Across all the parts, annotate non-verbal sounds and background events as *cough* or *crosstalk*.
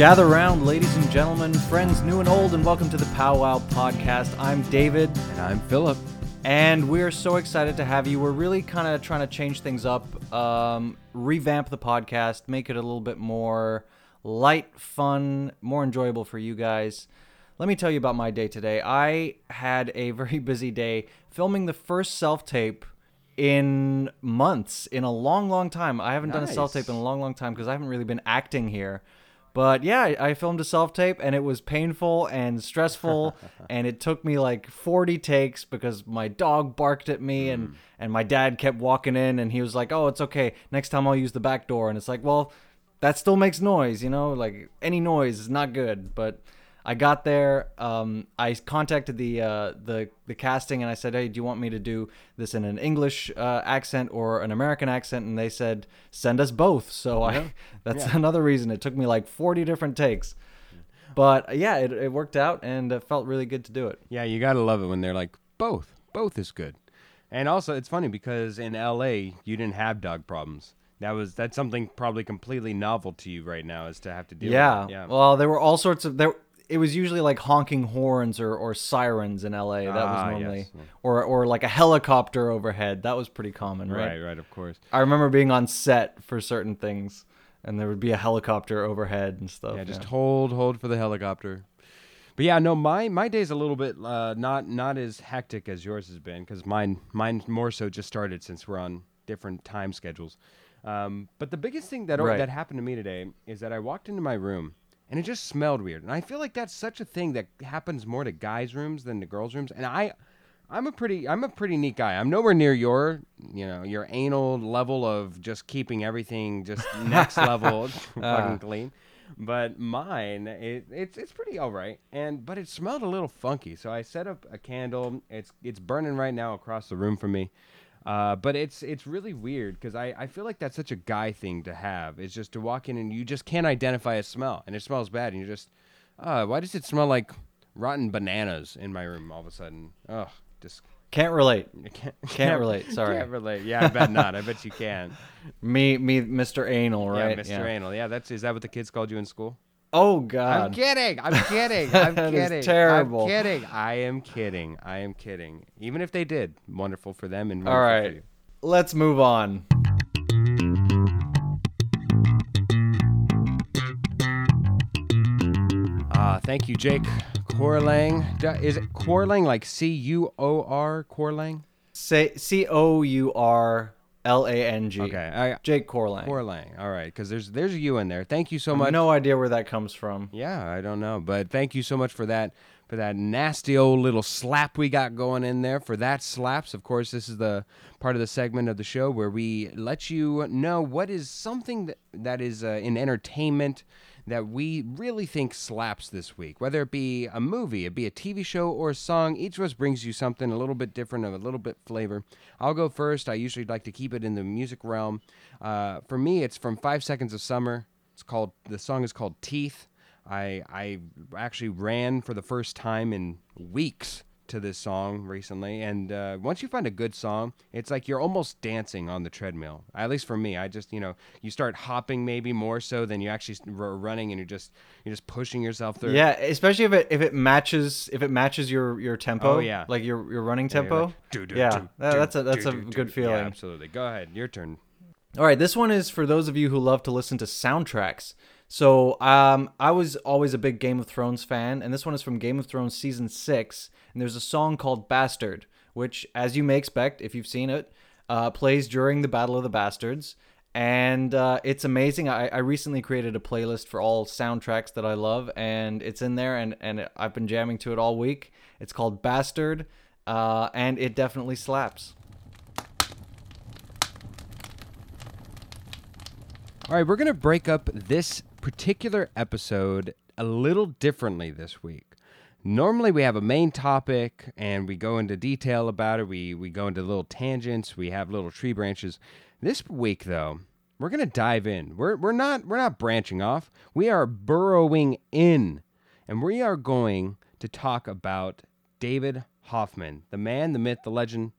Gather round, ladies and gentlemen, friends new and old, and welcome to the Powwow Podcast. I'm David, And I'm Philip. and we're so excited to have you. We're really kind of trying to change things up, um, revamp the podcast, make it a little bit more light, fun, more enjoyable for you guys. Let me tell you about my day today. I had a *laughs* very busy day filming the first self tape in months, in a long, long time. I haven't done a self tape in a long, long time because I haven't really been acting here. But yeah, I, filmed a self tape and it was painful and stressful, *laughs* and it took me like 40 takes because my dog barked at me and hmm. and my dad kept walking in and he was like, "Oh, it's okay. Next time I'll use the back door." And it's like, well, that still makes noise, you know. Like any noise is not good, but. I got there. Um, I contacted the uh, the the casting and I said, "Hey, do you want me to do this in an English uh, accent or an American accent?" And they said, "Send us both." So I *laughs* that's another reason it took me like forty different takes. But yeah, it, it worked out and it felt really good to do it. Yeah, you gotta love it when they're like both. Both is good. And also, it's funny because in L.A. you didn't have dog problems. That was that's something probably completely novel to you right now is to have to deal Yeah. with. it. Yeah. Well, there were all sorts of there. It was usually like honking horns or, or sirens in LA. That Ah, was normally, yes. or or like a helicopter overhead. That was pretty common, right? right, right, of course. I remember being on set for certain things, and there would be a helicopter overhead and stuff. Yeah, just hold, hold for the helicopter. But yeah, no, my my day's a little bit uh, not not as hectic as yours has been because mine mine more so just started since we're on different time schedules. Um, but the biggest thing that Right. that happened to me today is that I walked into my room and it just smelled weird, and I feel like that's such a thing that happens more to guys' rooms than to girls' rooms, and I. I'm a pretty I'm a pretty neat guy. I'm nowhere near your you know your anal level of just keeping everything just *laughs* next level uh. *laughs* fucking clean. But mine, it, it's it's pretty all right, and but it smelled a little funky. So I set up a candle. It's it's burning right now across the room from me. Uh, but it's it's really weird because I, I feel like that's such a guy thing to have. It's just to walk in and you just can't identify a smell, and it smells bad, and you're just, uh, why does it smell like rotten bananas in my room all of a sudden? Ugh, just Can't relate. *laughs* Can't, Can't relate, *laughs* sorry. Can't relate. Yeah, I bet not. I bet you can. *laughs* Me, me, Mr. Anal, right? Yeah, Mr. Anal. Yeah, that's is that what the kids called you in school? Oh God! I'm kidding. I'm *laughs* kidding. I'm That is kidding. terrible. I'm kidding. I am kidding. I am kidding. Even if they did, wonderful for them and All you. let's move on. Ah, thank you, Jake Courlang. Is it Courlang like C U O R Courlang? Say C O U R L A N G. Okay, I, Jake Courlang. Courlang. All right, because there's there's a U in there. Thank you so much. no idea where that comes from. Yeah, I don't know, but thank you so much for that for that nasty old little slap we got going in there. For that slaps, of course, this is the part of the segment of the show where we let you know what is something that, that is uh, in entertainment that we really think slaps this week. Whether it be a movie, it be a TV show or a song, each of us brings you something a little bit different, a little bit flavor. I'll go first. I usually like to keep it in the music realm. Uh, for me, it's from Five Seconds of Summer. It's called the song is called Teeth. I I actually ran for the first time in weeks to this song recently, and uh, once you find a good song, it's like you're almost dancing on the treadmill. At least for me, I just you know you start hopping maybe more so than you actually running, and you're just you're just pushing yourself through. Yeah, especially if it if it matches if it matches your your tempo. Oh, yeah. like your your running Yeah, tempo. like, "Do, do, yeah, do, that's a that's a do, do." good Yeah, feeling. absolutely. Go ahead, your turn. All right, this one is for those of you who love to listen to soundtracks. So, um, I was always a big Game of Thrones fan, and this one is from Game of Thrones season six. And there's a song called "Bastard," which, as you may expect, if you've seen it, uh, plays during the Battle of the Bastards, and uh, it's amazing. I, I recently created a playlist for all soundtracks that I love, and it's in there, and and I've been jamming to it all week. It's called "Bastard," uh, and it definitely slaps. All right, we're going to break up this particular episode a little differently this week. Normally, we have a main topic and we go into detail about it. We, we go into little tangents. We have little tree branches. This week, though, we're going to dive in. We're, we're, not, we're not branching off, we are burrowing in. And we are going to talk about David Hoffman, the man, the myth, the legend,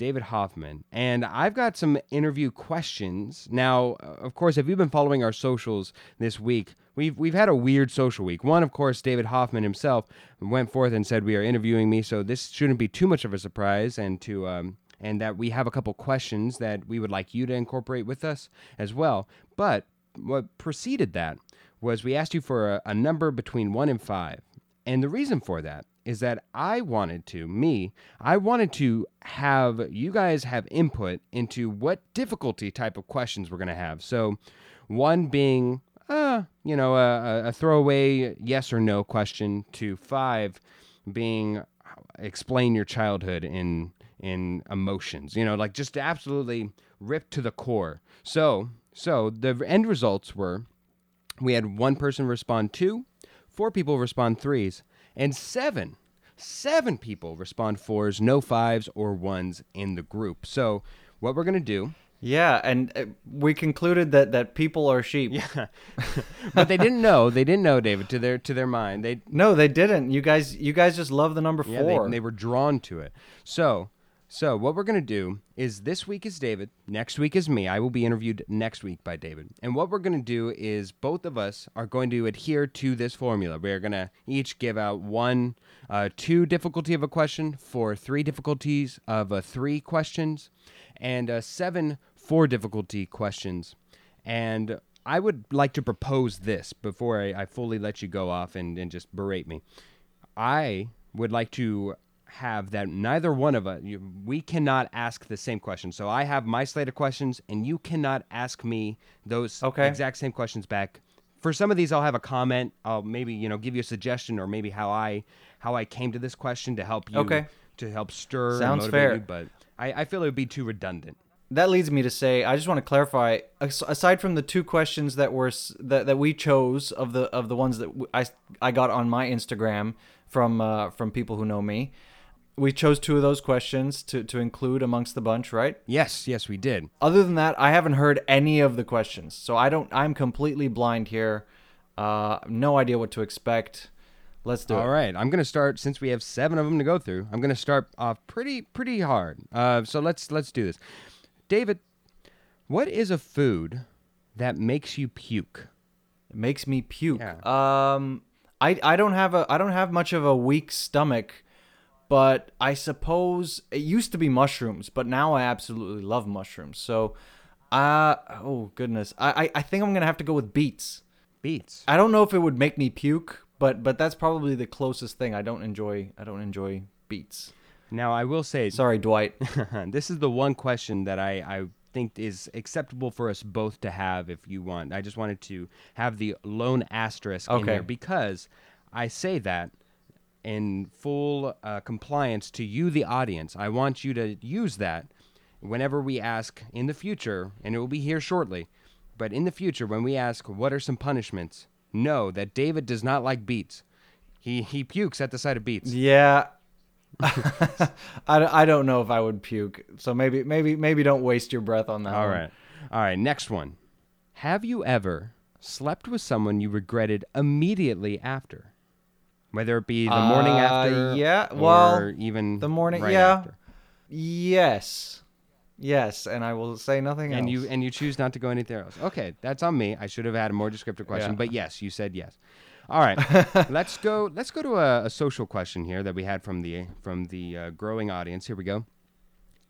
David Hoffman, and I've got some interview questions. Now, uh, of course, if you've been following our socials this week, we've we've had a weird social week. One, of course, David Hoffman himself went forth and said we are interviewing me, so this shouldn't be too much of a surprise, and to um, and that we have a couple questions that we would like you to incorporate with us as well. But what preceded that was we asked you for a, a number between one and five, and the reason for that is that I wanted to, me, I wanted to have you guys have input into what difficulty type of questions we're going to have. So, one being, uh, you know, a, a throwaway yes or no question, to five being explain your childhood in in emotions, you know, like just absolutely ripped to the core. So, so the end results were we had one person respond two, four people respond threes, and seven, seven people respond fours, no fives or ones in the group. So what we're gonna do? Yeah, and uh, we concluded that that people are sheep. Yeah, *laughs* but they didn't know. They didn't know, David. To their to their mind, they No, they didn't. You guys, you guys just love the number 4. yeah, they, they were drawn to it. So so what we're gonna do is this week is David, next week is me. I will be interviewed next week by David. And what we're gonna do is both of us are going to adhere to this formula. We're gonna each give out one, uh, two difficulty of a question for three difficulties of uh, three questions, and uh, seven four difficulty questions. And I would like to propose this before I, I fully let you go off and, and just berate me. I would like to have that neither one of us you, we cannot ask the same question. So I have my slate of questions, and you cannot ask me those Okay. exact same questions back. For some of these, I'll have a comment. I'll maybe you know give you a suggestion, or maybe how I how I came to this question to help you Okay. to help stir Sounds fair. you. But I, I feel it would be too redundant. that leads me to say I just want to clarify. Aside from the two questions that were that, that we chose of the of the ones that I I got on my Instagram from uh, from people who know me, we chose two of those questions to to include amongst the bunch, right? Yes, yes, we did. Other than that, I haven't heard any of the questions, so I don't. I'm completely blind here. Uh, no idea what to expect. Let's do All it. right, I'm gonna start since we have seven of them to go through. I'm gonna start off pretty pretty hard. Uh, so let's let's do this. David, what is a food that makes you puke? It makes me puke. Yeah. Um, I I don't have a I don't have much of a weak stomach, but I suppose it used to be mushrooms, but now I absolutely love mushrooms. So, uh oh goodness, I I, I think I'm gonna have to go with beets. Beets. I don't know if it would make me puke, but but that's probably the closest thing. I don't enjoy I don't enjoy beets. Now I will say Sorry, Dwight. *laughs* this is the one question that I, I think is acceptable for us both to have if you want. I just wanted to have the lone asterisk in there because I say that in full uh, compliance to you, the audience. I want you to use that whenever we ask in the future, and it will be here shortly. But in the future, when we ask what are some punishments, know that David does not like beets. He he pukes at the sight of beets. Yeah. *laughs* I, I don't know if I would puke. So maybe maybe maybe don't waste your breath on that. All one. right. All right. Next one. Have you ever slept with someone you regretted immediately after? Whether it be the morning Uh, after, yeah, or well, even the morning- right yeah. after. Yes. Yes, and I will say nothing and else. you and you choose not to go anything else. Okay, that's on me. I should have had a more descriptive question, Yeah. but yes, you said yes. All right, *laughs* let's go. Let's go to a, a social question here that we had from the from the uh, growing audience. Here we go.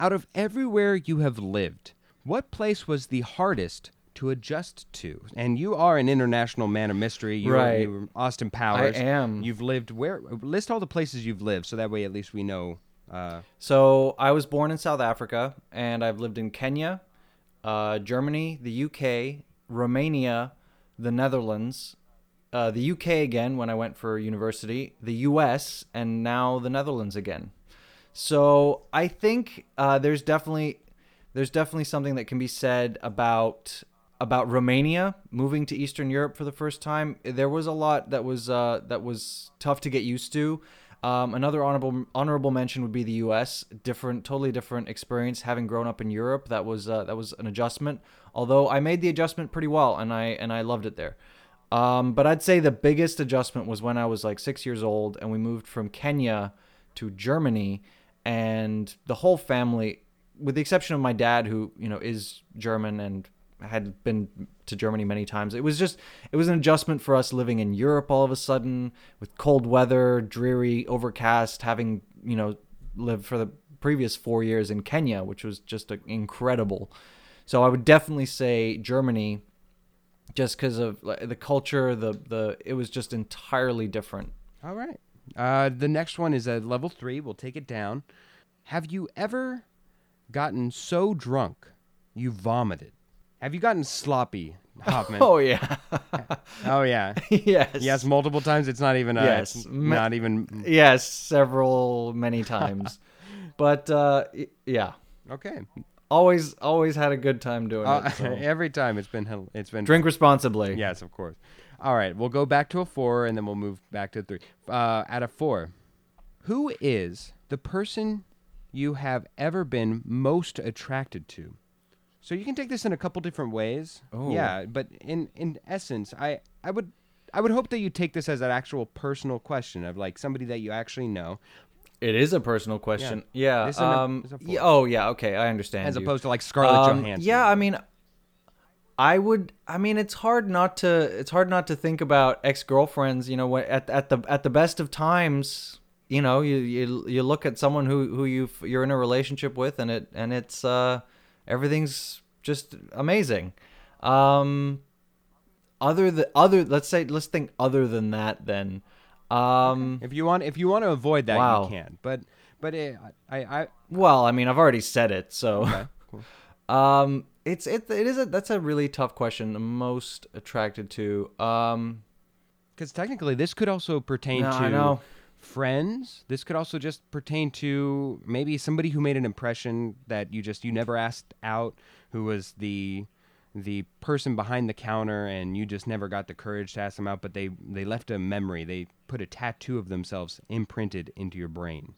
Out of everywhere you have lived, what place was the hardest to adjust to? And you are an international man of mystery. You Right. Are, you're Austin Powers. I am. You've lived where? List all the places you've lived, so that way at least we know. Uh, So I was born in South Africa, and I've lived in Kenya, uh, Germany, the UK, Romania, the Netherlands, uh, the UK again when I went for university, the US, and now the Netherlands again. So I think uh, there's definitely there's definitely something that can be said about about Romania moving to Eastern Europe for the first time. There was a lot that was uh, that was tough to get used to. Um, another honorable honorable mention would be the U.S. Different, totally different experience having grown up in Europe. That was uh, that was an adjustment. Although I made the adjustment pretty well, and I and I loved it there. Um, but I'd say the biggest adjustment was when I was like six years old, and we moved from Kenya to Germany, and the whole family with the exception of my dad, who you know is German and had been to Germany many times. It was just it was an adjustment for us living in Europe all of a sudden with cold weather, dreary, overcast, having you know lived for the previous four years in Kenya, which was just incredible. So I would definitely say Germany, just because of the culture, the the it was just entirely different. All right. Uh, the next one is at level three. We'll take it down. Have you ever gotten so drunk you vomited? Have you gotten sloppy, Hoffman? *laughs* Oh yeah, oh yeah. *laughs* yes, Yes, multiple times. It's not even. Uh, Yes. Ma- not even. yes, several many times, *laughs* but uh, yeah, Okay. always always had a good time doing Uh, it. so. every time it's been. It's been. Drink responsibly. Yes, of course. All right, we'll go back to a four, and then we'll move back to a three. Uh, at a four, who is the person you have ever been most attracted to? So you can take this in a couple different ways. Oh. Yeah, but in in essence, I I would I would hope that you take this as an actual personal question of like somebody that you actually know, It is a personal question. Yeah. Is a- um, a yeah, oh yeah. Okay, I understand. as you. opposed to like Scarlett Um, Johansson. Yeah, I mean, I would. I mean, it's hard not to. It's hard not to think about ex girlfriends. You know, at at the at the best of times, you know, you you you look at someone who who you you're in a relationship with, and it and it's uh everything's just amazing. Um, other than other, let's say, let's think other than that. Then, um, If you want, if you want to avoid that, Wow. you can. But but uh, I I well, I mean, I've already said it, so. okay, *laughs* cool. Um, it's it it is a that's a really tough question. The most attracted to um, Because technically, this could also pertain No, to I know. Friends. This could also just pertain to maybe somebody who made an impression that you just you never asked out, who was the the person behind the counter, and you just never got the courage to ask them out. But they they left a memory. They put a tattoo of themselves imprinted into your brain.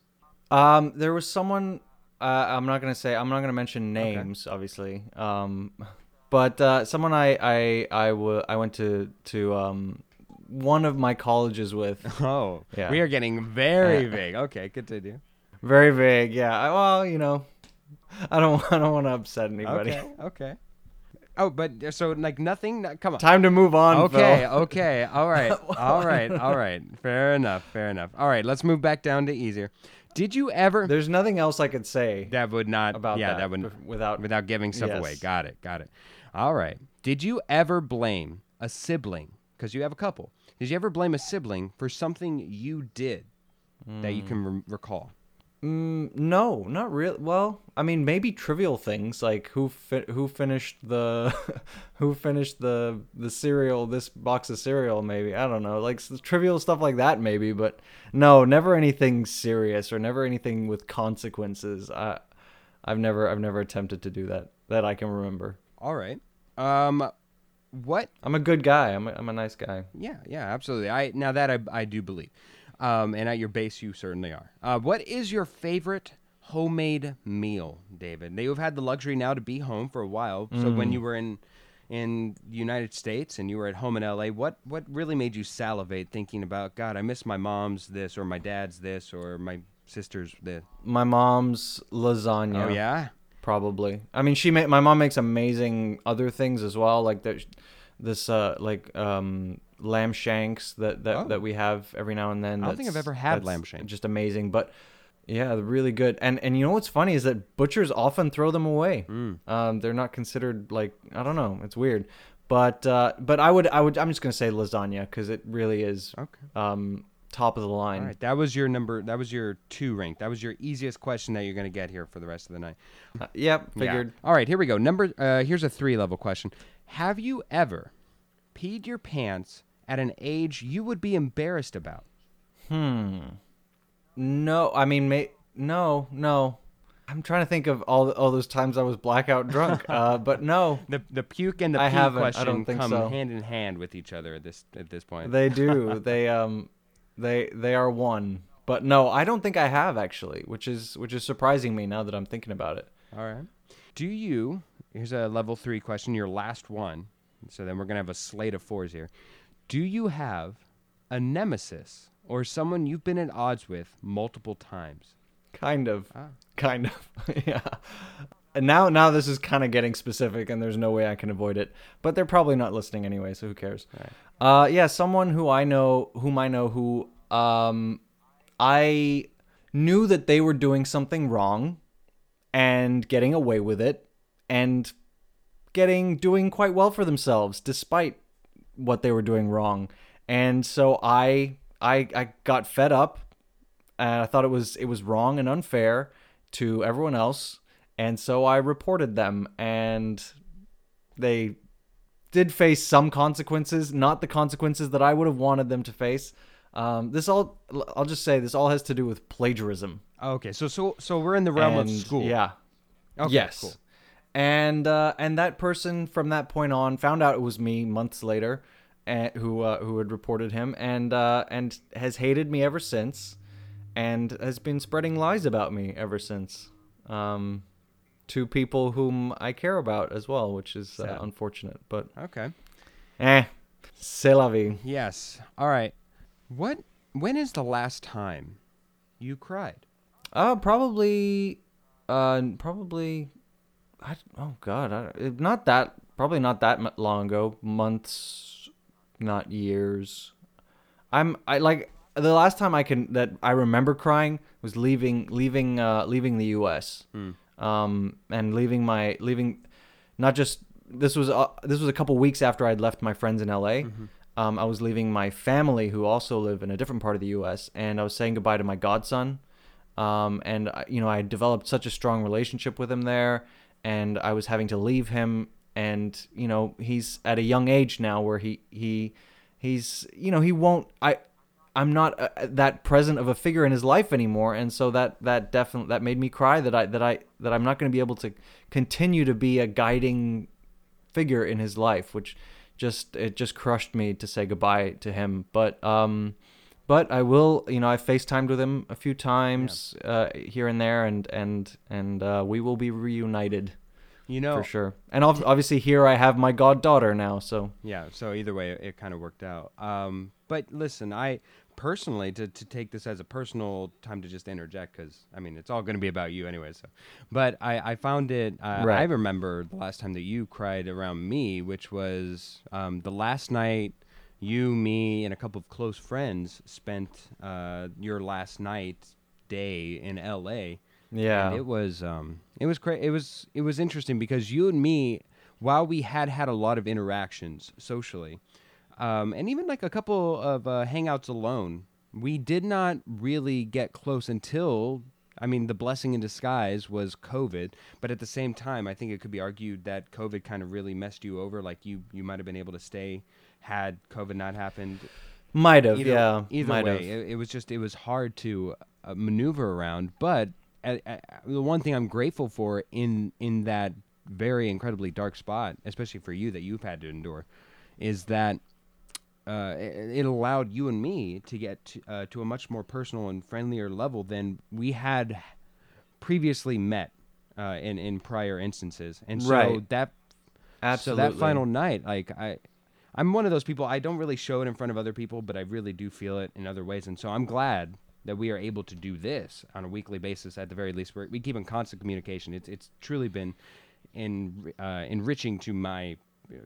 um, there was someone. Uh, I'm not gonna say. I'm not gonna mention names, obviously. Um, but uh, someone I I I, w- I went to to um one of my colleges with. *laughs* Oh, Yeah. we are getting very big. Okay, continue. Very vague. Yeah. I, well, you know, I don't *laughs* I don't want to upset anybody. Okay, okay. Oh, but so like nothing. Come on. Time to move on. Okay, Phil. *laughs* okay, all right, all right, all right. Fair enough, fair enough. All right, let's move back down to easier. Did you ever? There's nothing else I could say That would not. about yeah, that, that would without without giving stuff away. Got it, got it. All right. Did you ever blame a sibling? Because you have a couple. Did you ever blame a sibling for something you did that you can re- recall? Mm, no, not really. Well, I mean, maybe trivial things like who fi- who finished the *laughs* who finished the the cereal, this box of cereal. Maybe I don't know, like trivial stuff like that. Maybe, but no, never anything serious or never anything with consequences. I I've never I've never attempted to do that that I can remember. All right. Um, what I'm a good guy. I'm a, I'm a nice guy. Yeah, yeah, absolutely. I now that I I do believe, um, and at your base you certainly are. Uh, what is your favorite homemade meal, David? now You've had the luxury now to be home for a while. So when you were in in the United States and you were at home in LA, what what really made you salivate thinking about God? I miss my mom's this or my dad's this or my sister's this. My mom's lasagna. Oh yeah. Probably. I mean, she ma- my mom makes amazing other things as well, like there's this uh like um lamb shanks that that, Oh. that we have every now and then. I don't think I've ever had lamb shank. Just amazing, but yeah, really good. And and you know what's funny is that butchers often throw them away. Mm. Um, they're not considered like I don't know. It's weird, but uh, but I would I would I'm just gonna say lasagna because it really is Okay. um top of the line. All right, that was your number. That was your two rank. That was your easiest question that you're going to get here for the rest of the night. Uh, yep, Yeah. figured. All right, here we go. Number uh, here's a three level question. Have you ever peed your pants at an age you would be embarrassed about? Hmm. No, I mean, may, no, no. I'm trying to think of all all those times I was blackout drunk. *laughs* uh, but no, The the puke and the I pee haven't. I question don't think come so. hand in hand with each other at this at this point. they do. *laughs* they um, they they are one. But no, I don't think I have actually, which is which is surprising me now that I'm thinking about it. All right. Do you? Here's a level three question. Your last one. So then we're gonna have a slate of fours here. Do you have a nemesis or someone you've been at odds with multiple times? Kind of. Ah. Kind of. *laughs* yeah. Now now this is kind of getting specific and there's no way I can avoid it. But they're probably not listening anyway, so who cares? Uh yeah, someone who I know whom I know who um I knew that they were doing something wrong and getting away with it and getting doing quite well for themselves despite what they were doing wrong. And so I I I got fed up and I thought it was it was wrong and unfair to everyone else, and so I reported them, and they did face some consequences, not the consequences that I would have wanted them to face. Um, this all I'll just say this all has to do with plagiarism. Okay, so so so we're in the realm of school. Yeah. Okay, yes. cool. And uh, and that person from that point on found out it was me months later, and who uh, who had reported him, and uh, and has hated me ever since, and has been spreading lies about me ever since, um, to people whom I care about as well, which is uh, unfortunate. But Okay. eh, c'est la vie. Yes. All right. What? When is the last time you cried? Uh, probably, uh, probably, I, oh god, I, not that, probably not that long ago, months, not years. I'm, I like the last time I can that I remember crying was leaving, leaving, uh, leaving the U.S. Um, and leaving my, leaving, not just this was uh, this was a couple weeks after I'd left my friends in L.A. Um, I was leaving my family who also live in a different part of the U.S. and I was saying goodbye to my godson um, and you know I developed such a strong relationship with him there, and I was having to leave him, and you know he's at a young age now where he he he's you know he won't I I'm not uh, that present of a figure in his life anymore, and so that that definitely that made me cry that I that I that I'm not going to be able to continue to be a guiding figure in his life, which just it just crushed me to say goodbye to him. But um, but I will, you know, I FaceTimed with him a few times uh, here and there, and and and uh, we will be reunited You know. for sure. And ob- obviously here I have my goddaughter now, so Yeah. So either way, it kind of worked out. Um, but listen, I personally to, to take this as a personal time to just interject because I mean it's all going to be about you anyway. So, but I I found it. Uh, I remember the last time that you cried around me, which was um, the last night. You, me, and a couple of close friends spent uh, your last night day in L.A. yeah, And it was um it was cra- it was it was interesting because you and me while we had had a lot of interactions socially um and even like a couple of uh, hangouts alone we did not really get close until I mean the blessing in disguise was covid but at the same time I think it could be argued that covid kind of really messed you over like you you might have been able to stay had covid not happened might have, either, yeah, Either way, it, it was just it was hard to uh, maneuver around. But uh, uh, the one thing I'm grateful for in in that very incredibly dark spot, especially for you that you've had to endure, is that uh, it, allowed you and me to get to, uh, to a much more personal and friendlier level than we had previously met uh, in in prior instances. And so Right. that Absolutely. so that final night, like I, I'm one of those people. I don't really show it in front of other people, but I really do feel it in other ways. And so I'm glad that we are able to do this on a weekly basis. At the very least, We're, we keep in constant communication. It's it's truly been in uh, enriching to my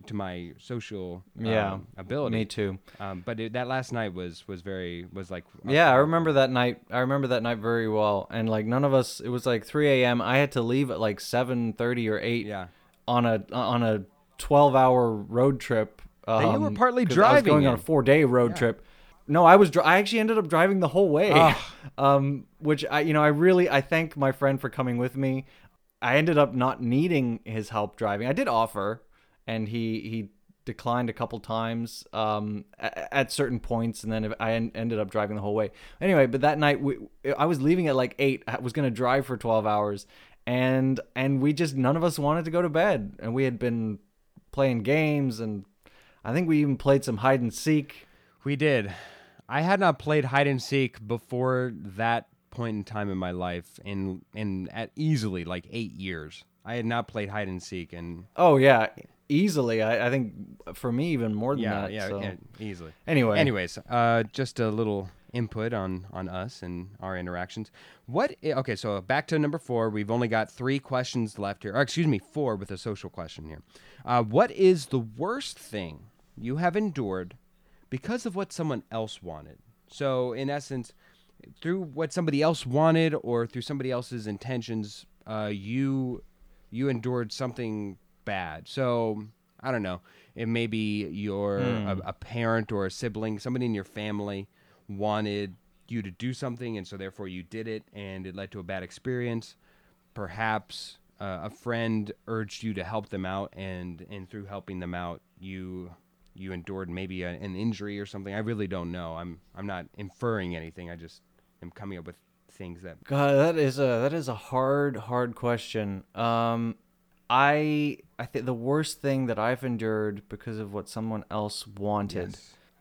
to my social Yeah, um, ability. me too. Um, but it, that last night was was very was like Yeah, I remember that night. I remember that night very well. And like none of us. It was like 3 a.m. I had to leave at like 7:30 or 8 Yeah. on a on a 12-hour road trip. Um, you were partly 'cause I was going driving on a four-day road Yeah. trip. No, I was. Dri- I actually ended up driving the whole way. *laughs* Um, which I, you know, I really, I thank my friend for coming with me. I ended up not needing his help driving. I did offer, and he he declined a couple times um, at, at certain points, and then I en- ended up driving the whole way. Anyway, but that night we, I was leaving at like eight. I was gonna drive for twelve hours, and and we just none of us wanted to go to bed, and we had been playing games, and I think we even played some hide and seek. We did. I had not played hide and seek before that point in time in my life in in at easily like eight years. I had not played hide and seek and Oh yeah, easily. I, I think for me even more than yeah, that. yeah, so. yeah, easily. Anyway, Anyways, uh, just a little input on on us and our interactions. What? i- Okay, so back to number four. We've only got three questions left here. Or excuse me, four with a social question here. Uh, what is the worst thing you have endured because of what someone else wanted? So, in essence, through what somebody else wanted or through somebody else's intentions, uh, you you endured something bad. So I don't know. It may be your a, a parent or a sibling, somebody in your family wanted you to do something, and so therefore you did it, and it led to a bad experience. Perhaps uh, a friend urged you to help them out, and and through helping them out, you you endured maybe a, an injury or something. I really don't know. I'm I'm not inferring anything. I just am coming up with things that God, that is a that is a hard hard question. Um, I I think the worst thing that I've endured because of what someone else wanted.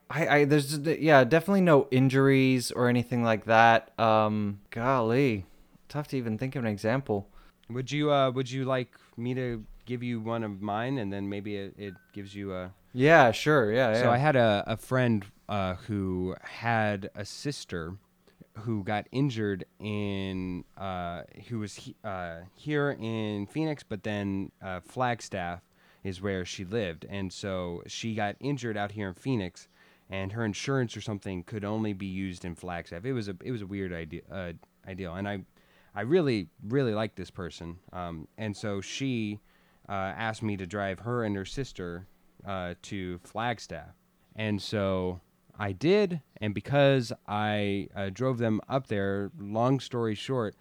I, I there's yeah definitely no injuries or anything like that. Um, golly, tough to even think of an example. Would you uh would you like me to give you one of mine and then maybe it, it gives you a Yeah, sure. Yeah, yeah. So I had a, a friend uh, who had a sister who got injured in uh, who was he, uh, here in Phoenix, but then uh, Flagstaff is where she lived, and so she got injured out here in Phoenix, and her insurance or something could only be used in Flagstaff. It was a it was a weird idea uh, ideal, and I I really really liked this person, um, and so she uh, asked me to drive her and her sister uh, to Flagstaff, and so I did, and because I uh, drove them up there, long story short,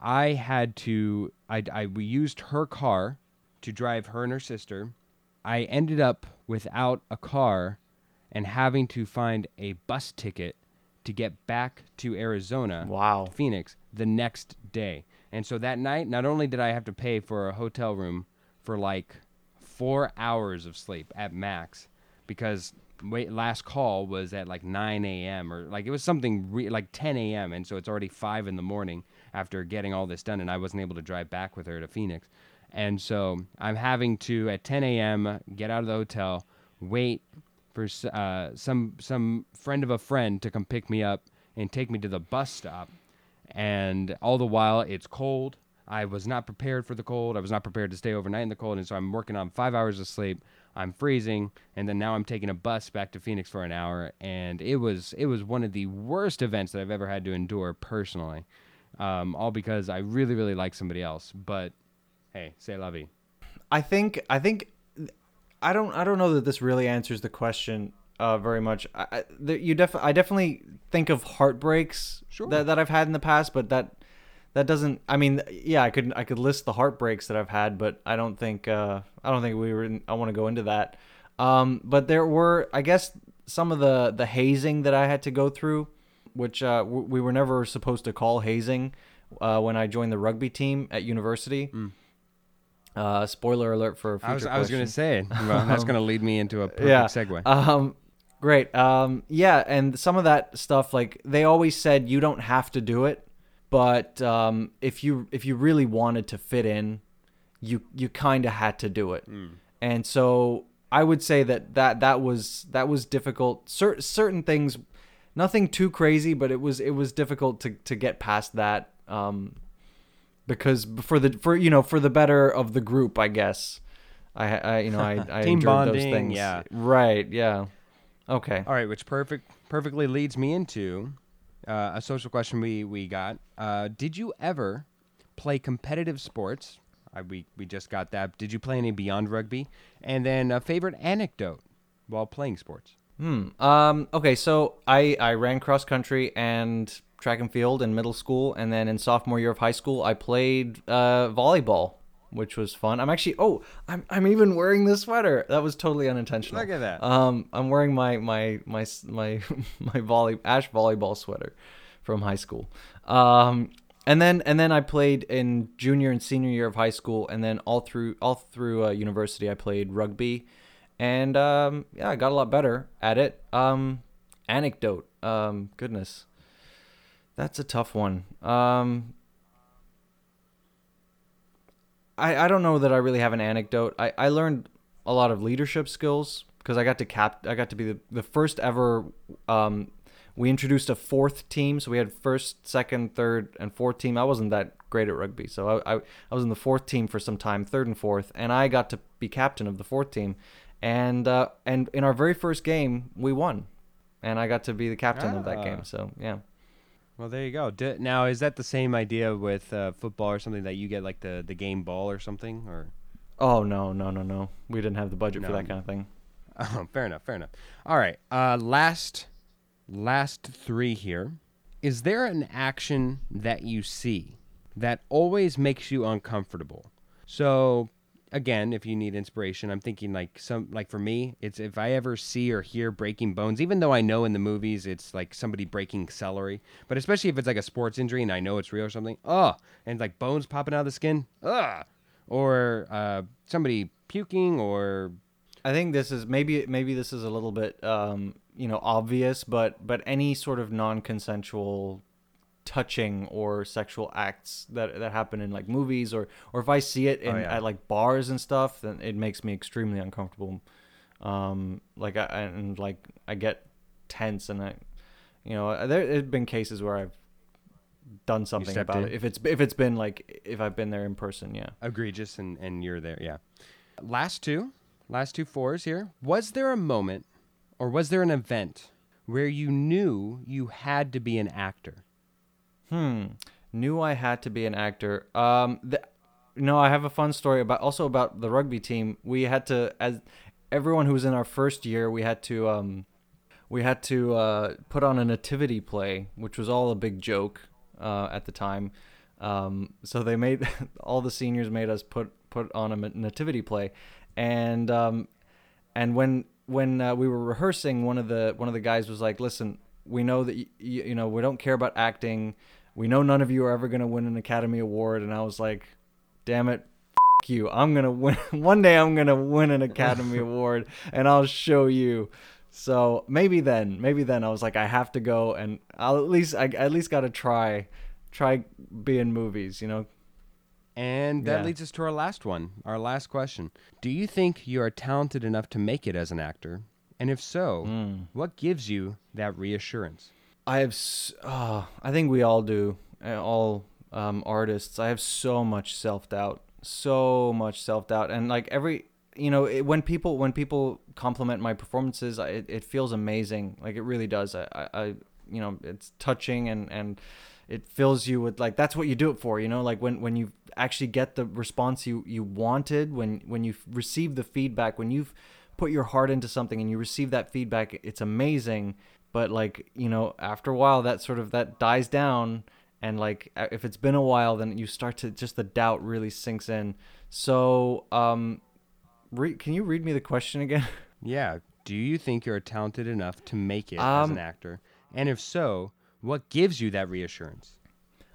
I had to I, I we used her car to drive her and her sister. I ended up without a car and having to find a bus ticket to get back to Arizona, Wow. Phoenix, the next day. And so that night, not only did I have to pay for a hotel room for like four hours of sleep at max, because wait, last call was at like 9 a.m. or like it was something re- like 10 a.m. And so it's already five in the morning after getting all this done, and I wasn't able to drive back with her to Phoenix. And so I'm having to at 10 a.m. get out of the hotel, wait for uh, some some friend of a friend to come pick me up and take me to the bus stop. And all the while, it's cold. I was not prepared for the cold. I was not prepared to stay overnight in the cold, and so I'm working on five hours of sleep. I'm freezing, and then now I'm taking a bus back to Phoenix for an hour, and it was it was one of the worst events that I've ever had to endure personally. Um, all because I really really like somebody else, but hey, say la vie. I think I think I don't I don't know that this really answers the question uh, very much. I, I, the, you def I definitely think of heartbreaks Sure. that, that I've had in the past, but that that doesn't. I mean, yeah, I could I could list the heartbreaks that I've had, but I don't think uh, I don't think we were. In, I want to go into that. Um, but there were, I guess, some of the the hazing that I had to go through, which uh, w- we were never supposed to call hazing uh, when I joined the rugby team at university. Uh, spoiler alert for future I was I was gonna say. Well, that's gonna *laughs* lead me into a perfect yeah. segue. Um, great. Um, yeah, and some of that stuff, like they always said, you don't have to do it, but um, if you if you really wanted to fit in, you you kind of had to do it. And so I would say that that that was that was difficult. Cer- certain things, nothing too crazy, but it was it was difficult to to get past that. Um, because for the for you know for the better of the group, I guess. I, I you know I, I *laughs* Team endured those things. yeah. Right. Yeah. Okay. All right, which perfect perfectly leads me into uh, a social question we we got. Uh, did you ever play competitive sports? I, we we just got that. Did you play any beyond rugby? And then a favorite anecdote while playing sports. Hmm. Um. Okay. So I I ran cross country and track and field in middle school, and then in sophomore year of high school, I played uh, volleyball, which was fun. I'm actually oh I'm I'm even wearing this sweater. That was totally unintentional. Look at that. Um. I'm wearing my my my my *laughs* my volley ash volleyball sweater from high school. Um. And then and then I played in junior and senior year of high school, and then all through all through uh, university I played rugby, and um, yeah, I got a lot better at it. Um, anecdote, um, goodness, that's a tough one. Um, I I don't know that I really have an anecdote. I I learned a lot of leadership skills because I got to cap I got to be the, the first ever um, we introduced a fourth team. So we had first, second, third, and fourth team. I wasn't that great at rugby, so I, I, I was in the fourth team for some time, third and fourth, and I got to be captain of the fourth team. And uh, and in our very first game, we won, and I got to be the captain of that Ah. game. So yeah. Well, there you go. D- now, is that the same idea with uh, football or something that you get like the the game ball or something? Or Oh no, no, no, no. We didn't have the budget for that kind of thing. *laughs* oh, fair enough, fair enough. All right. Uh, last last three here. Is there an action that you see that always makes you uncomfortable? So again, if you need inspiration, I'm thinking like some like for me, it's if I ever see or hear breaking bones, even though I know in the movies it's like somebody breaking celery, but especially if it's like a sports injury and I know it's real or something, oh, and like bones popping out of the skin, ugh, or uh, somebody puking or I think this is maybe maybe this is a little bit um, you know obvious, but but any sort of non-consensual touching or sexual acts that that happen in like movies or or if I see it in Oh, yeah. at like bars and stuff, then it makes me extremely uncomfortable. Um, like I and like I get tense and I, you know, there have been cases where I've done something about in? it. If it's if it's been like if I've been there in person, yeah. egregious and, and you're there yeah last two last two fours here was there a moment or was there an event where you knew you had to be an actor Hmm. Knew I had to be an actor. Um. The, no, I have a fun story about also about the rugby team. We had to as everyone who was in our first year, we had to um, we had to uh, put on a nativity play, which was all a big joke uh, at the time. Um, so they made *laughs* all the seniors made us put put on a nativity play, and um, and when when uh, we were rehearsing, one of the one of the guys was like, "Listen, we know that y- you know we don't care about acting. We know none of you are ever gonna win an Academy Award." And I was like, "Damn it." f- You, I'm gonna win. *laughs* One day, I'm gonna win an Academy *laughs* Award, and I'll show you. So maybe then, maybe then, I was like, I have to go, and I'll at least, I at least gotta try, try being movies, you know. and that Yeah. leads us to our last one our last question do you think you are talented enough to make it as an actor and if so Mm. what gives you that reassurance I have, oh, I think we all do, uh, all um, artists. I have so much self doubt, so much self doubt, and like every, you know, it, when people when people compliment my performances, I, it, it feels amazing. Like it really does. I, I, I, you know, it's touching and and it fills you with like that's what you do it for. You know, like when when you actually get the response you you wanted, when when you receive the feedback, when you've put your heart into something and you receive that feedback, it's amazing. But like you know after a while that sort of that dies down and like if it's been a while then you start to just the doubt really sinks in. So um re- can you read me the question again? *laughs* Yeah. Do you think you're talented enough to make it as an Um, actor? And if so what gives you that reassurance?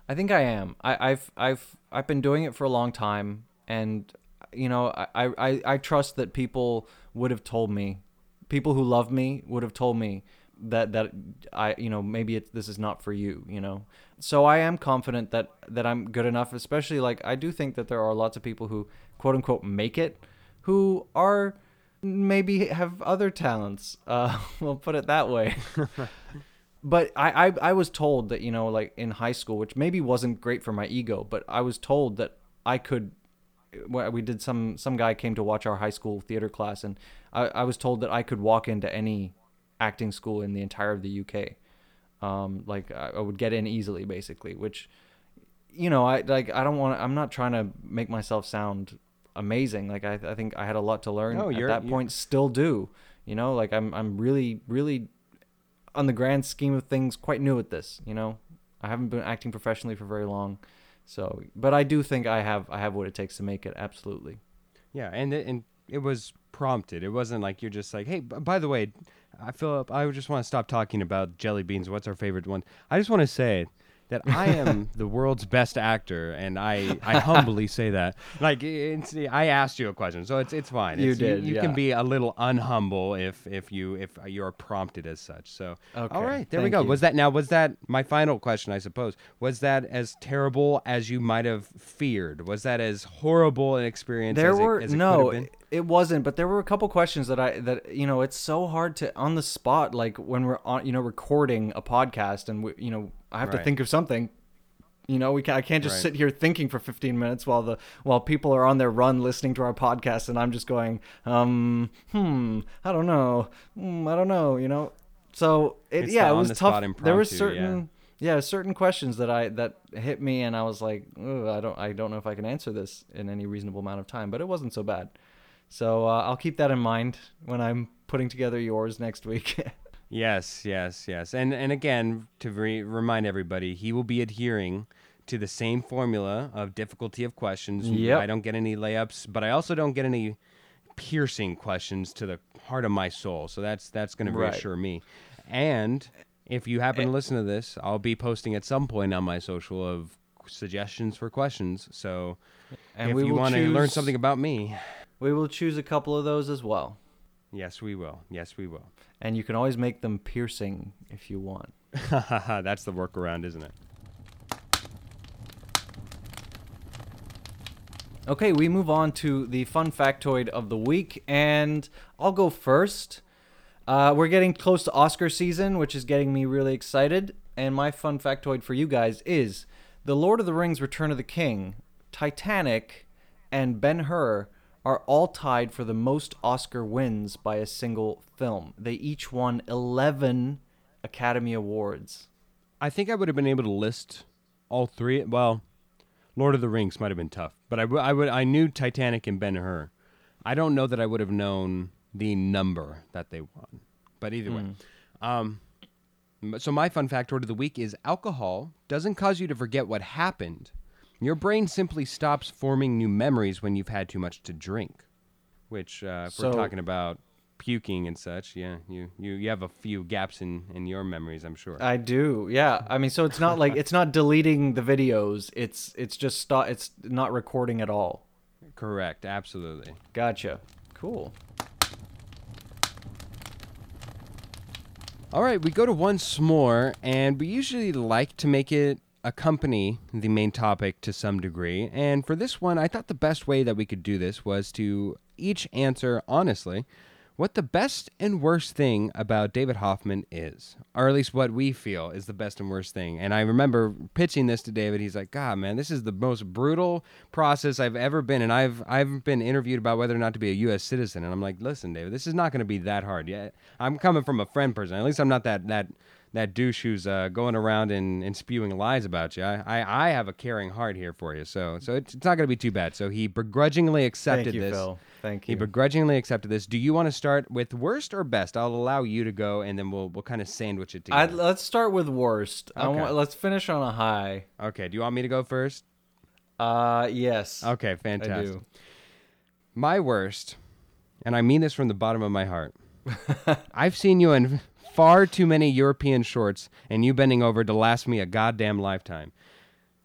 I think I am. I, I've I've I've been doing it for a long time, and you know I, I, I trust that people would have told me, people who love me would have told me that that I you know maybe it's this is not for you. You know, so I am confident that that I'm good enough. Especially like I do think that there are lots of people who quote unquote make it, who are maybe have other talents. Uh, *laughs* we'll put it that way. *laughs* but I, I I was told that you know like in high school, which maybe wasn't great for my ego, but I was told that I could. We did some some guy came to watch our high school theater class, and I, I was told that I could walk into any acting school in the entire of the UK. Um, like I, would get in easily, basically. Which, you know, I like I don't want. I'm not trying to make myself sound amazing. Like I I think I had a lot to learn No, at that point. Still do. You know, like I'm I'm really really on the grand scheme of things, quite new at this. You know, I haven't been acting professionally for very long, so but I do think I have I have what it takes to make it. Absolutely. Yeah, and it, and it was prompted. It wasn't like you're just like, hey, b- by the way, I feel I just want to stop talking about jelly beans. What's our favorite one? I just want to say that I am *laughs* the world's best actor, and I, I humbly say that. Like it's, I asked you a question, so it's it's fine. You It's- did, You, yeah. can be a little unhumble if if you if you're prompted as such. So Okay, all right, there we go. you. Was that now? Was that my final question? I suppose was that as terrible as you might have feared? Was that as horrible an experience? There as were it, as it no. It wasn't, but there were a couple questions that I that you know it's so hard to on the spot like when we're on you know recording a podcast and we, you know I have to think of something. You know, we can, I can't just Right. sit here thinking for 15 minutes while the while people are on their run listening to our podcast and I'm just going, um, hmm, I don't know, hmm, I don't know, you know. So it It's yeah, it was on-the-spot tough. There were impromptu, yeah. certain yeah. certain questions that I that hit me and I was like, I don't I don't know if I can answer this in any reasonable amount of time, but it wasn't so bad. So uh, I'll keep that in mind when I'm putting together yours next week. *laughs* Yes, yes, yes. And and again, to re- remind everybody, he will be adhering to the same formula of difficulty of questions. Yep. I don't get any layups, but I also don't get any piercing questions to the heart of my soul. So that's that's going to Right. reassure me. And if you happen to listen to this, I'll be posting at some point on my social of suggestions for questions. So and if we you want to learn something about me, we will choose a couple of those as well. yes, we will. Yes, we will. And you can always make them piercing if you want. *laughs* that's the workaround, isn't it? Okay, we move on to the fun factoid of the week, and I'll go first. Uh, we're getting close to Oscar season, which is getting me really excited. And my fun factoid for you guys is The Lord of the Rings Return of the King, Titanic, and Ben Hur are all tied for the most Oscar wins by a single film. They each won 11 Academy Awards. I think I would have been able to list all three. Well, Lord of the Rings might have been tough, but I, w- I would I knew Titanic and Ben Hur. I don't know that I would have known the number that they won, but either way. Um, so my fun factoid of the week is alcohol doesn't cause you to forget what happened. Your brain simply stops forming new memories when you've had too much to drink. Which, uh, if So- we're talking about puking and such, yeah, you, you, you have a few gaps in, in your memories, I'm sure. I do. Yeah. I mean, so it's not like it's not deleting the videos. It's it's just stop. It's not recording at all. Correct, absolutely. Gotcha. Cool. All right, we go to once more, and we usually like to make it accompany the main topic to some degree. And for this one, I thought the best way that we could do this was to each answer honestly what the best and worst thing about David Hoffman is, or at least what we feel is the best and worst thing. And I remember pitching this to David. He's like, "God, man, this is the most brutal process I've ever been." And I've I've been interviewed about whether or not to be a U.S. citizen, and I'm like, "Listen, David, this is not going to be that hard. Yeah, I'm coming from a friend person. At least I'm not that that." That douche who's uh, going around and, and spewing lies about you. I, I, I have a caring heart here for you, so so it's, it's not going to be too bad. So he begrudgingly accepted Thank you, this. Phil. Thank you. He begrudgingly accepted this. Do you want to start with worst or best? I'll allow you to go, and then we'll we'll kind of sandwich it I'd, together. let's start with worst. I Okay. want, let's finish on a high. okay. Do you want me to go first? Uh, yes. Okay, I fantastic. do. My worst, and I mean this from the bottom of my heart. *laughs* I've seen you in far too many European shorts, and you bending over to last me a goddamn lifetime.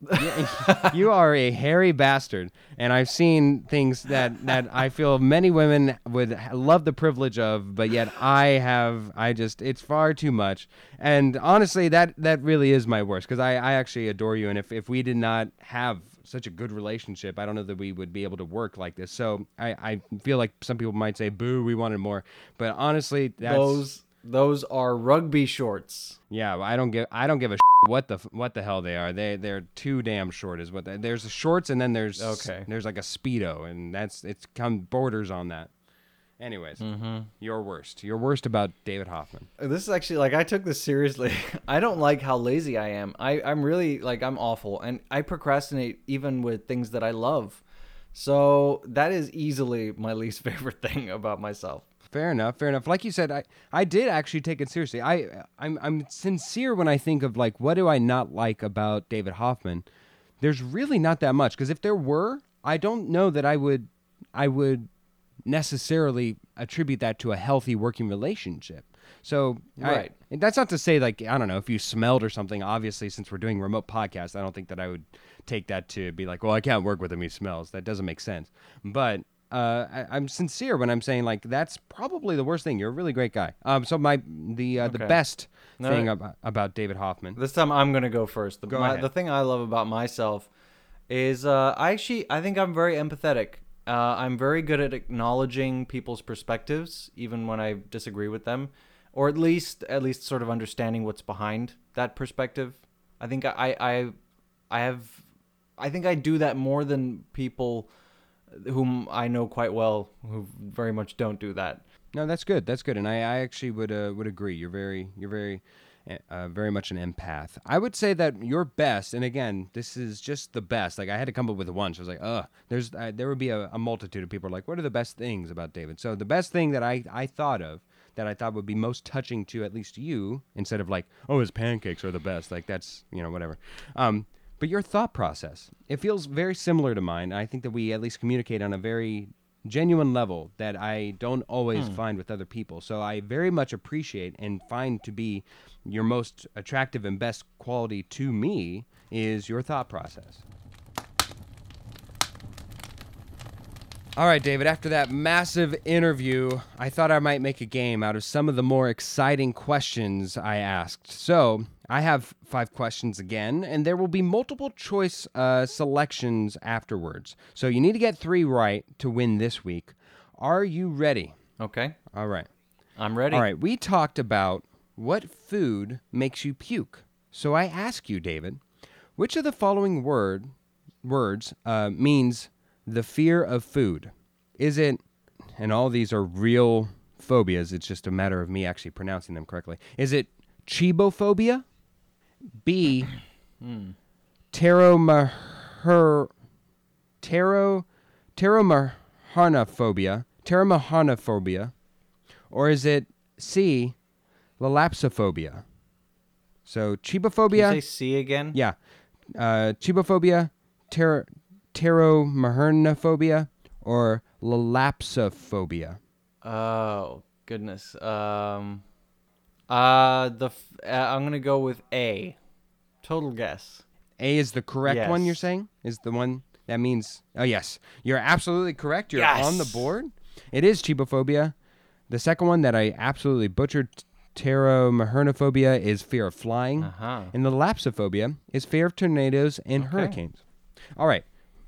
*laughs* You- are a hairy bastard, and I've seen things that, that I feel many women would love the privilege of, but yet I have, I just, it's far too much. And honestly, that that really is my worst because I, I actually adore you, and if, if we did not have such a good relationship, I don't know that we would be able to work like this. So I, I feel like some people might say, "Boo, we wanted more," but honestly, that's Those those are rugby shorts. yeah, I don't give I don't give a what the what the hell they are. They they're too damn short is what they, there's the shorts and then there's Okay. there's like a speedo and that's it's come borders on that. Anyways, Mm-hmm. your worst. Your worst about David Hoffman. This is actually like I took this seriously. *laughs* I don't like how lazy I am. I I'm really like I'm awful, and I procrastinate even with things that I love. So that is easily my least *laughs* favorite thing about myself. Fair enough. Fair enough. Like you said, I, I did actually take it seriously. I I'm I'm sincere when I think of like what do I not like about David Hoffman. There's really not that much because if there were, I don't know that I would I would necessarily attribute that to a healthy working relationship. So I- Right. and that's not to say like I don't know if you smelled or something. Obviously, since we're doing remote podcasts, I don't think that I would take that to be like, well, I can't work with him. He smells. That doesn't make sense. But uh, I, I'm sincere when I'm saying like that's probably the worst thing. You're a really great guy. Um, so my the uh, the best All thing about, about David Hoffman. This time I'm gonna go first. The, Go my, the thing I love about myself is uh, I actually I think I'm very empathetic. Uh, I'm very good at acknowledging people's perspectives, even when I disagree with them, or at least at least sort of understanding what's behind that perspective. I think I I I have I think I do that more than people whom I know quite well who very much don't do that. No, that's good. That's good, and I, I actually would uh, would agree. You're very you're very uh, very much an empath. I would say that your best, and again, this is just the best. Like I had to come up with one. So I was like, ugh. There's uh, there would be a, a multitude of people like, what are the best things about David? So the best thing that I I thought of that I thought would be most touching to at least you, instead of like, oh, his pancakes are the best. Like that's you know whatever. Um, but your thought process, it feels very similar to mine. I think that we at least communicate on a very genuine level that I don't always Hmm. find with other people. So I very much appreciate and find to be your most attractive and best quality to me is your thought process. All right, David, after that massive interview, I thought I might make a game out of some of the more exciting questions I asked. So, I have five questions again, and there will be multiple choice uh, selections afterwards. So, you need to get three right to win this week. Are you ready? Okay, All right. I'm ready. All right, we talked about what food makes you puke. So I ask you, David, which of the following word words uh, means the fear of food? Is it, and all these are real phobias. It's just a matter of me actually pronouncing them correctly. Is it chibophobia? B. Pteromaher, ptero, pteromaharnophobia, pteromaharnophobia, or is it C, lalapsophobia? So Can you chibophobia, say C again? yeah, uh, chibophobia, ter- pteromaharnophobia, or lalapsophobia. Oh goodness. Um. Uh, the f- uh, I'm gonna go with A. Total guess. A is the correct one. You're saying is the one that means. Oh yes, you're absolutely correct. You're on the board. It is chibophobia. The second one that I absolutely butchered, pteromaharnophobia, is fear of flying. Uh huh. And the lapsophobia is fear of tornadoes and Okay. hurricanes. All right,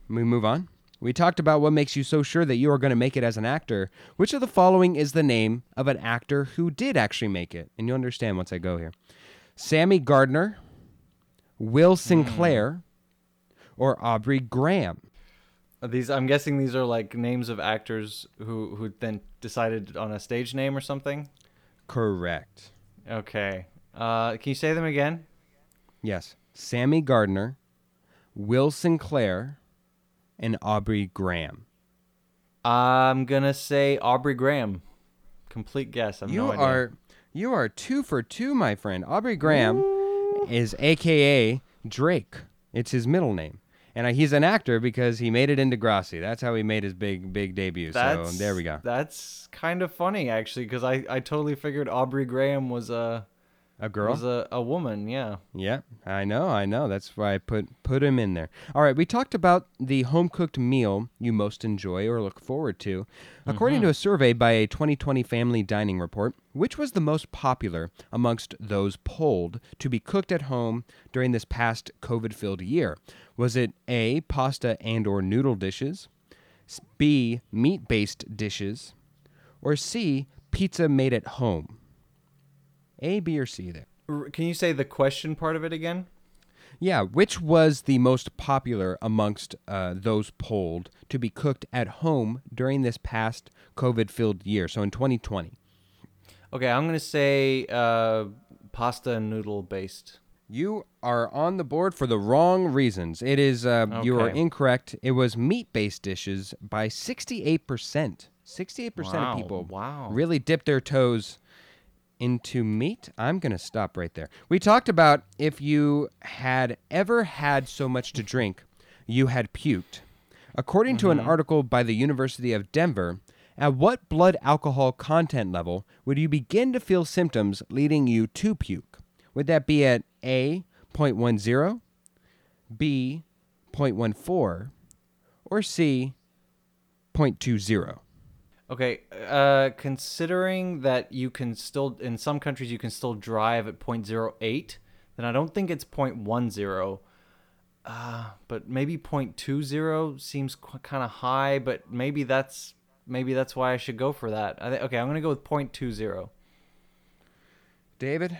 we move on. We talked about what makes you so sure that you are going to make it as an actor. Which of the following is the name of an actor who did actually make it? And you'll understand once I go here. Sammy Gardner, Will Sinclair, or Aubrey Graham. These I'm guessing these are like names of actors who who then decided on a stage name or something. Correct. Okay. Uh, can you say them again? Yes. Sammy Gardner, Will Sinclair, and Aubrey Graham. I'm gonna say Aubrey Graham. Complete guess. I'm You no idea. are you are two for two, my friend. Aubrey Graham is AKA Drake. It's his middle name, and he's an actor because he made it into Degrassi. That's how he made his big big debut. That's, so there we go. That's kind of funny actually, because I, I totally figured Aubrey Graham was a A girl. was a, a woman. Yeah. Yeah, I know, I know. That's why I put put him in there. All right, we talked about the home cooked meal you most enjoy or look forward to. According to mm-hmm. a survey by a 2020 Family Dining Report, which was the most popular amongst those polled to be cooked at home during this past COVID-filled year? Was it A, pasta and or noodle dishes, B, meat-based dishes, or C, pizza made at home? A, B, or C there. Can you say the question part of it again? Yeah, which was the most popular amongst uh, those polled to be cooked at home during this past COVID filled year? So in 2020. Okay, I'm gonna say uh, pasta and noodle based. You are on the board for the wrong reasons. It is, uh, you are incorrect. It was meat based dishes by 68%. 68% Wow, of people wow. really dipped their toes into meat. I'm going to stop right there. We talked about if you had ever had so much to drink, you had puked. According to an mm-hmm. article by the University of Denver, at what blood alcohol content level would you begin to feel symptoms leading you to puke? Would that be at A, 0.10, B, 0.14, or C, 0.20? Okay, uh, considering that you can still in some countries you can still drive at 0.08, then I don't think it's 0.10. uh, but maybe 0.20 seems qu- kind of high, but maybe that's maybe that's why I should go for that. Th- okay, I'm gonna go with 0.20. David,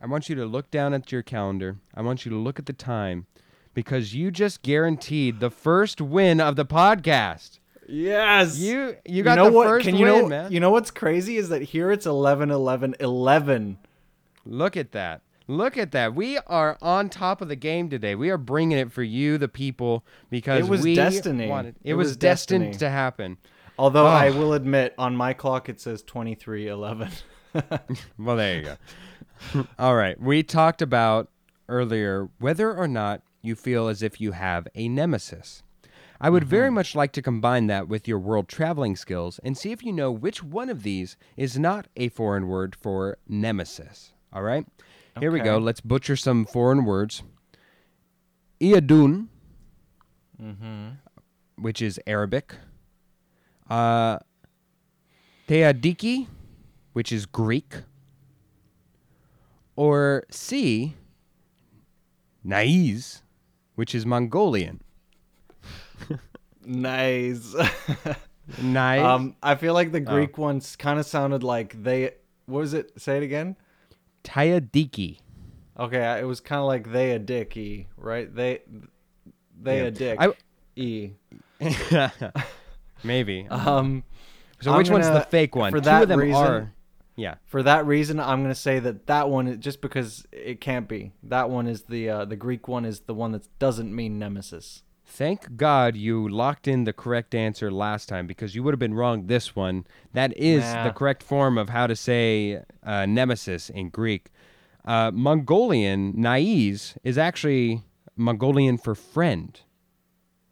I want you to look down at your calendar. I want you to look at the time because you just guaranteed the first win of the podcast. Yes. You you got know the what? first Can you win, know? man. You know what's crazy is that here it's 11, 11, 11. Look at that. Look at that. We are on top of the game today. We are bringing it for you, the people, because It was we destiny. wanted. It, It was, was destined destiny. to happen. Although I Oh. will admit, on my clock it says 23, 11. *laughs* *laughs* Well, there you go. *laughs* All right. We talked about earlier whether or not you feel as if you have a nemesis. I would very much like to combine that with your world traveling skills and see if you know which one of these is not a foreign word for nemesis. All right? Here we go. Let's butcher some foreign words. Iadun, which is Arabic. Uh, Teadiki, which is Greek. Or C, Naiz, which is Mongolian. Nice. *laughs* Nice. um, I feel like the Greek ones kind of sounded like they. What was it? Say it again. Teadiki. Okay, it was kind of like they a dicky, right? They, they Yeah. a dick. I- e. *laughs* Maybe. Um, so I'm which one's the fake one? for Two that of them reason- are. Yeah. for that reason, I'm gonna say that that one, just because it can't be, that one is the uh, the Greek one is the one that doesn't mean nemesis. Thank God you locked in the correct answer last time because you would have been wrong this one. That is the correct form of how to say uh, nemesis in Greek. Uh, Mongolian, naiz, is actually Mongolian for friend.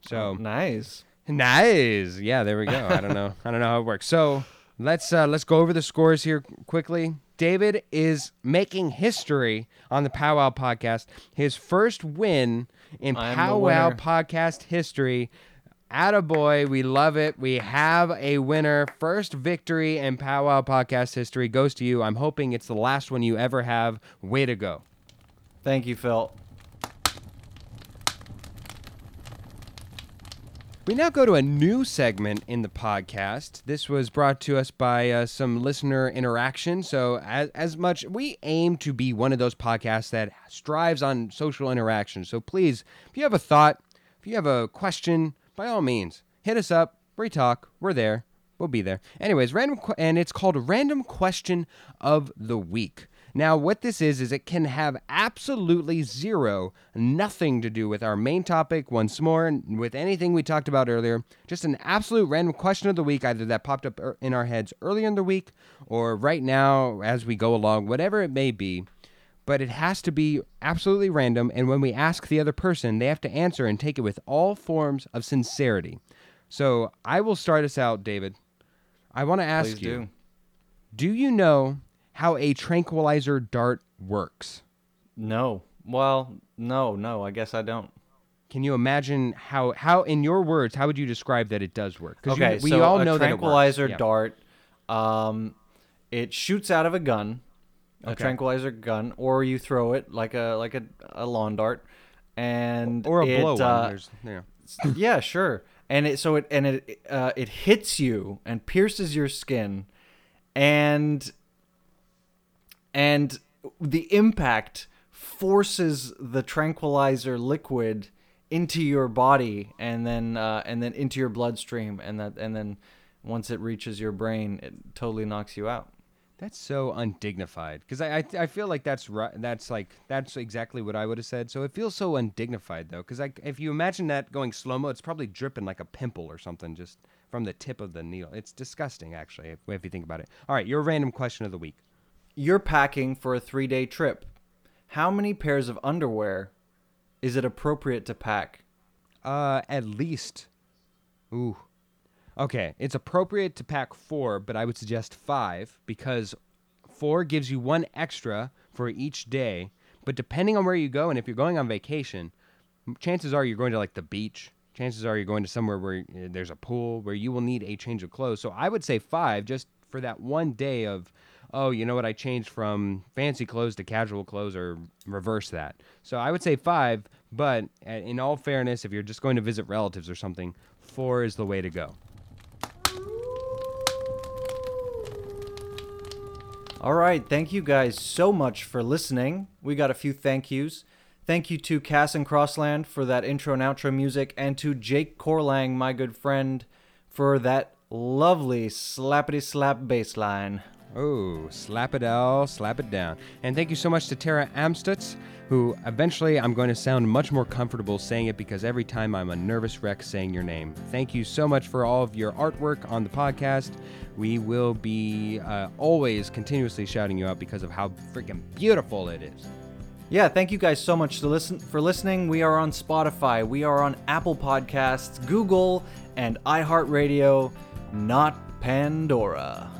So nice. Nice. Yeah, there we go. I don't know. I don't know how it works. So let's uh, let's go over the scores here quickly. David is making history on the Powwow podcast. His first win in I am Powwow podcast history. Attaboy, we love it. We have a winner. First victory in Powwow podcast history goes to you. I'm hoping it's the last one you ever have. Way to go. Thank you, Phil. We now go to a new segment in the podcast. This was brought to us by uh, some listener interaction. So, as, as much, we aim to be one of those podcasts that strives on social interaction. So, please, if you have a thought, if you have a question, by all means, hit us up. We talk. We're there. We'll be there. Anyways, random, que- and it's called Random Question of the Week. Now, what this is, is it can have absolutely zero, nothing to do with our main topic, once more, and with anything we talked about earlier. Just an absolute random question of the week, either that popped up in our heads earlier in the week or right now as we go along, whatever it may be. But it has to be absolutely random, and when we ask the other person, they have to answer and take it with all forms of sincerity. So I will start us out, David. I want to ask Please you. do. Do you know how a tranquilizer dart works? No. Well, no, no. I guess I don't. Can you imagine how, how in your words, how would you describe that it does work? you- Okay, we so all a know tranquilizer that it works. dart, um, it shoots out of a gun, a Okay. tranquilizer gun, or you throw it like a like a, a lawn dart, and Or a it, blow uh, yeah. *clears throat* yeah, sure. And it so it and it uh, it hits you and pierces your skin, and and the impact forces the tranquilizer liquid into your body and then uh, and then into your bloodstream and that and then once it reaches your brain it totally knocks you out That's so undignified because I, I I feel like that's right. That's like that's exactly what I would have said. So it feels so undignified though, because like if you imagine that going slow mo, it's probably dripping like a pimple or something just from the tip of the needle. It's disgusting actually if, if you think about it. All right, your random question of the week. You're packing for a three day trip how many pairs of underwear is it appropriate to pack Uh, at least. Ooh. Okay, it's appropriate to pack four, but I would suggest five because four gives you one extra for each day. But depending on where you go and if you're going on vacation, chances are you're going to like the beach. Chances are you're going to somewhere where uh, there's a pool where you will need a change of clothes. So I would say five just for that one day of, oh, you know what? I changed from fancy clothes to casual clothes or reverse that. So I would say five, But in all fairness, if you're just going to visit relatives or something, four is the way to go. All right, thank you guys so much for listening. We got a few thank yous. Thank you to Cass and Crossland for that intro and outro music, and to Jake Courlang, my good friend, for that lovely slappity slap bass line. Oh, slap it all, slap it down. And thank you so much to Tara Amstutz, who eventually I'm going to sound much more comfortable saying it because every time I'm a nervous wreck saying your name. Thank you so much for all of your artwork on the podcast. We will be uh, always continuously shouting you out because of how freaking beautiful it is. Yeah, thank you guys so much to listen for listening. We are on Spotify, we are on Apple Podcasts, Google, and iHeartRadio, not Pandora.